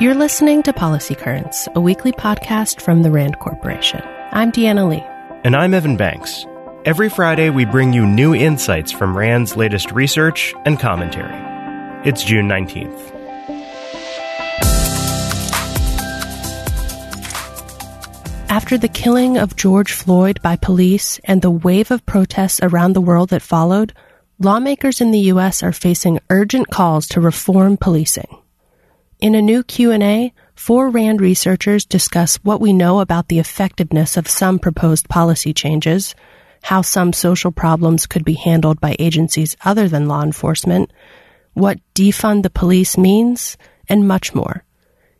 You're listening to Policy Currents, a weekly podcast from the RAND Corporation. I'm Deanna Lee. And I'm Evan Banks. Every Friday, we bring you new insights from RAND's latest research and commentary. It's June 19th. After the killing of George Floyd by police and the wave of protests around the world that followed, lawmakers in the U.S. are facing urgent calls to reform policing. In a new Q&A, four RAND researchers discuss what we know about the effectiveness of some proposed policy changes, how some social problems could be handled by agencies other than law enforcement, what defund the police means, and much more.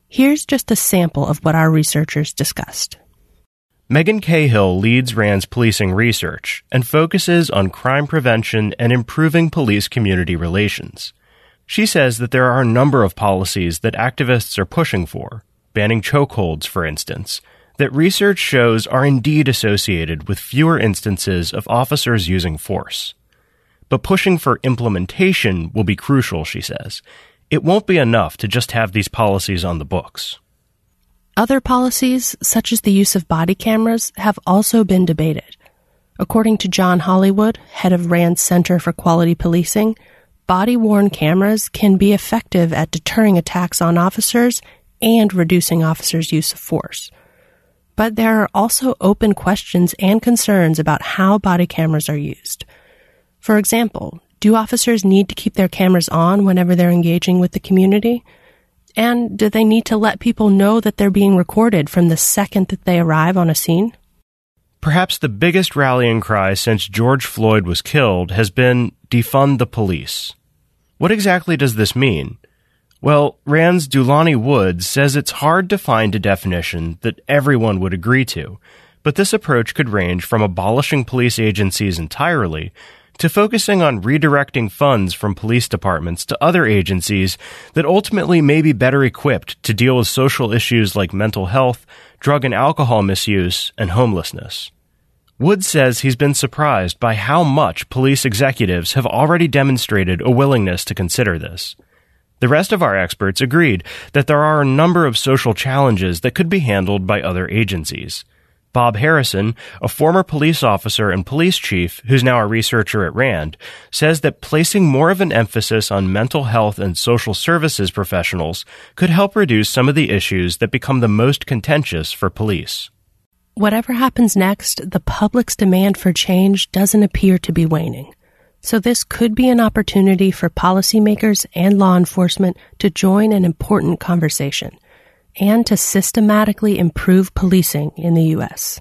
Here's just a sample of what our researchers discussed. Meagan Cahill leads RAND's policing research and focuses on crime prevention and improving police community relations. She says that there are a number of policies that activists are pushing for, banning chokeholds, for instance, that research shows are indeed associated with fewer instances of officers using force. But pushing for implementation will be crucial, she says. It won't be enough to just have these policies on the books. Other policies, such as the use of body cameras, have also been debated. According to John Hollywood, head of RAND's Center for Quality Policing, body worn cameras can be effective at deterring attacks on officers and reducing officers' use of force. But there are also open questions and concerns about how body cameras are used. For example, do officers need to keep their cameras on whenever they're engaging with the community? And do they need to let people know that they're being recorded from the second that they arrive on a scene? Perhaps the biggest rallying cry since George Floyd was killed has been defund the police. What exactly does this mean? Well, Rand's Dulani Woods says it's hard to find a definition that everyone would agree to, but this approach could range from abolishing police agencies entirely to focusing on redirecting funds from police departments to other agencies that ultimately may be better equipped to deal with social issues like mental health, drug and alcohol misuse, and homelessness. Woods says he's been surprised by how much police executives have already demonstrated a willingness to consider this. The rest of our experts agreed that there are a number of social challenges that could be handled by other agencies. Bob Harrison, a former police officer and police chief who's now a researcher at RAND, says that placing more of an emphasis on mental health and social services professionals could help reduce some of the issues that become the most contentious for police. Whatever happens next, the public's demand for change doesn't appear to be waning. So this could be an opportunity for policymakers and law enforcement to join an important conversation and to systematically improve policing in the U.S.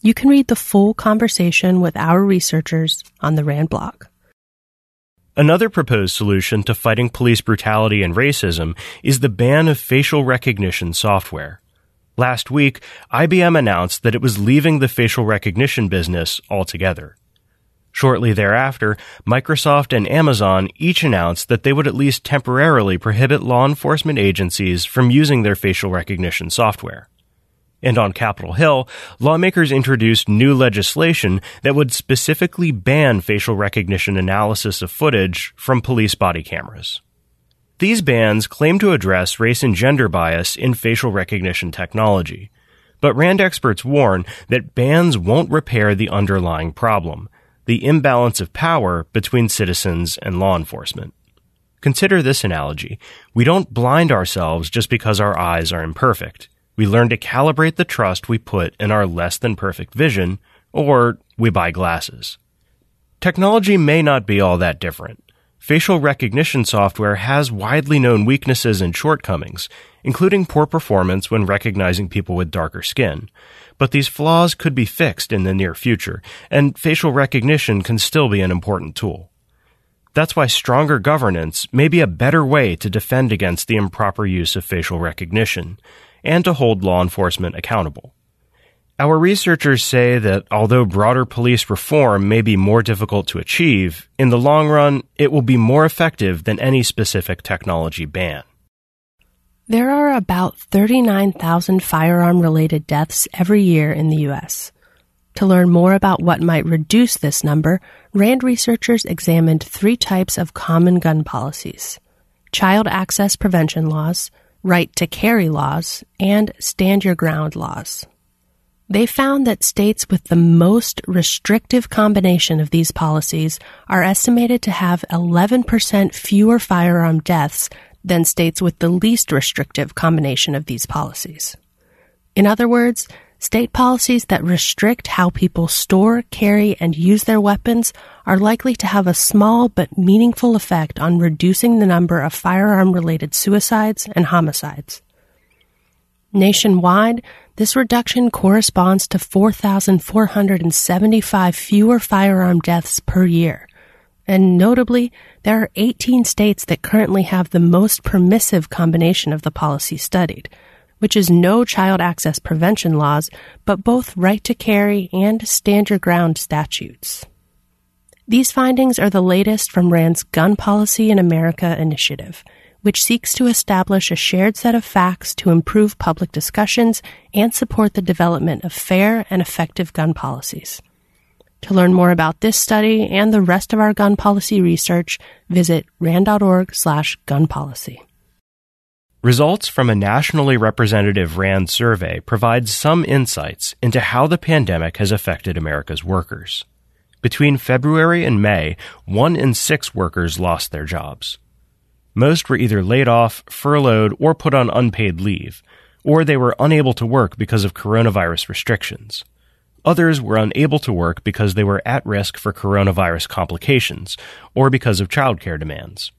You can read the full conversation with our researchers on the RAND blog. Another proposed solution to fighting police brutality and racism is the ban of facial recognition software. Last week, IBM announced that it was leaving the facial recognition business altogether. Shortly thereafter, Microsoft and Amazon each announced that they would at least temporarily prohibit law enforcement agencies from using their facial recognition software. And on Capitol Hill, lawmakers introduced new legislation that would specifically ban facial recognition analysis of footage from police body cameras. These bans claim to address race and gender bias in facial recognition technology. But RAND experts warn that bans won't repair the underlying problem, the imbalance of power between citizens and law enforcement. Consider this analogy. We don't blind ourselves just because our eyes are imperfect. We learn to calibrate the trust we put in our less than perfect vision, or we buy glasses. Technology may not be all that different facial recognition software has widely known weaknesses and shortcomings, including poor performance when recognizing people with darker skin. But these flaws could be fixed in the near future, and facial recognition can still be an important tool. That's why stronger governance may be a better way to defend against the improper use of facial recognition, and to hold law enforcement accountable. Our researchers say that although broader police reform may be more difficult to achieve, in the long run, it will be more effective than any specific technology ban. There are about 39,000 firearm related deaths every year in the U.S. To learn more about what might reduce this number, RAND researchers examined three types of common gun policies child access prevention laws, right to carry laws, and stand your ground laws. They found that states with the most restrictive combination of these policies are estimated to have 11% fewer firearm deaths than states with the least restrictive combination of these policies. In other words, state policies that restrict how people store, carry, and use their weapons are likely to have a small but meaningful effect on reducing the number of firearm related suicides and homicides. Nationwide, this reduction corresponds to 4,475 fewer firearm deaths per year. And notably, there are 18 states that currently have the most permissive combination of the policy studied, which is no child access prevention laws, but both right to carry and stand your ground statutes. These findings are the latest from RAND's Gun Policy in America initiative – which seeks to establish a shared set of facts to improve public discussions and support the development of fair and effective gun policies. To learn more about this study and the rest of our gun policy research, visit rand.org slash gun policy. Results from a nationally representative RAND survey provide some insights into how the pandemic has affected America's workers. Between February and May, one in six workers lost their jobs. Most were either laid off, furloughed, or put on unpaid leave, or they were unable to work because of coronavirus restrictions. Others were unable to work because they were at risk for coronavirus complications, or because of childcare demands.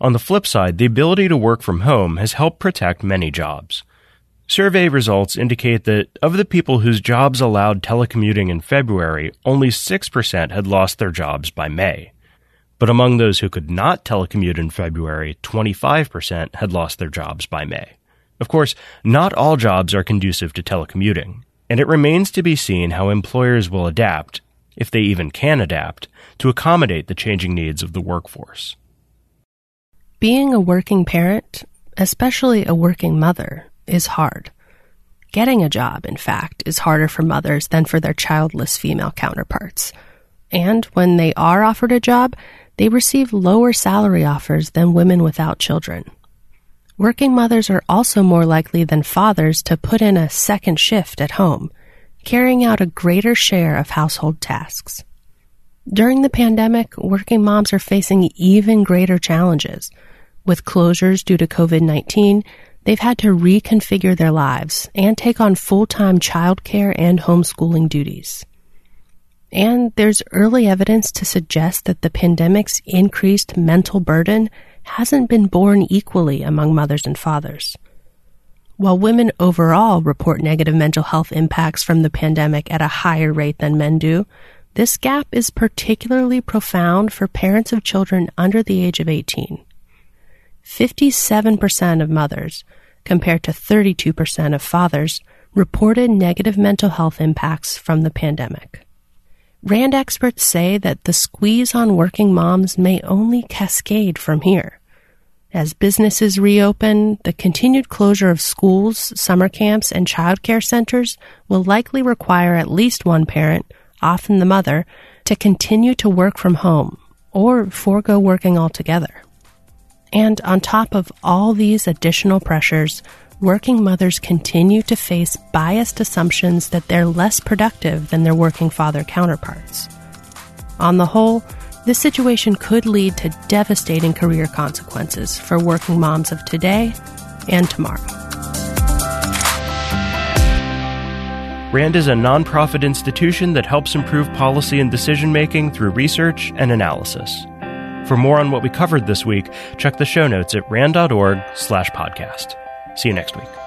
On the flip side, the ability to work from home has helped protect many jobs. Survey results indicate that of the people whose jobs allowed telecommuting in February, only 6% had lost their jobs by May. But among those who could not telecommute in February, 25% had lost their jobs by May. Of course, not all jobs are conducive to telecommuting, and it remains to be seen how employers will adapt, if they even can adapt, to accommodate the changing needs of the workforce. Being a working parent, especially a working mother, is hard. Getting a job, in fact, is harder for mothers than for their childless female counterparts. And when they are offered a job, they receive lower salary offers than women without children. Working mothers are also more likely than fathers to put in a second shift at home, carrying out a greater share of household tasks. During the pandemic, working moms are facing even greater challenges. With closures due to COVID 19, they've had to reconfigure their lives and take on full time childcare and homeschooling duties. And there's early evidence to suggest that the pandemic's increased mental burden hasn't been borne equally among mothers and fathers. While women overall report negative mental health impacts from the pandemic at a higher rate than men do, this gap is particularly profound for parents of children under the age of 18. 57% of mothers, compared to 32% of fathers, reported negative mental health impacts from the pandemic. Rand experts say that the squeeze on working moms may only cascade from here. As businesses reopen, the continued closure of schools, summer camps, and childcare centers will likely require at least one parent, often the mother, to continue to work from home or forego working altogether. And on top of all these additional pressures, working mothers continue to face biased assumptions that they're less productive than their working father counterparts. On the whole, this situation could lead to devastating career consequences for working moms of today and tomorrow. RAND is a nonprofit institution that helps improve policy and decision making through research and analysis. For more on what we covered this week, check the show notes at rand.org/podcast. See you next week.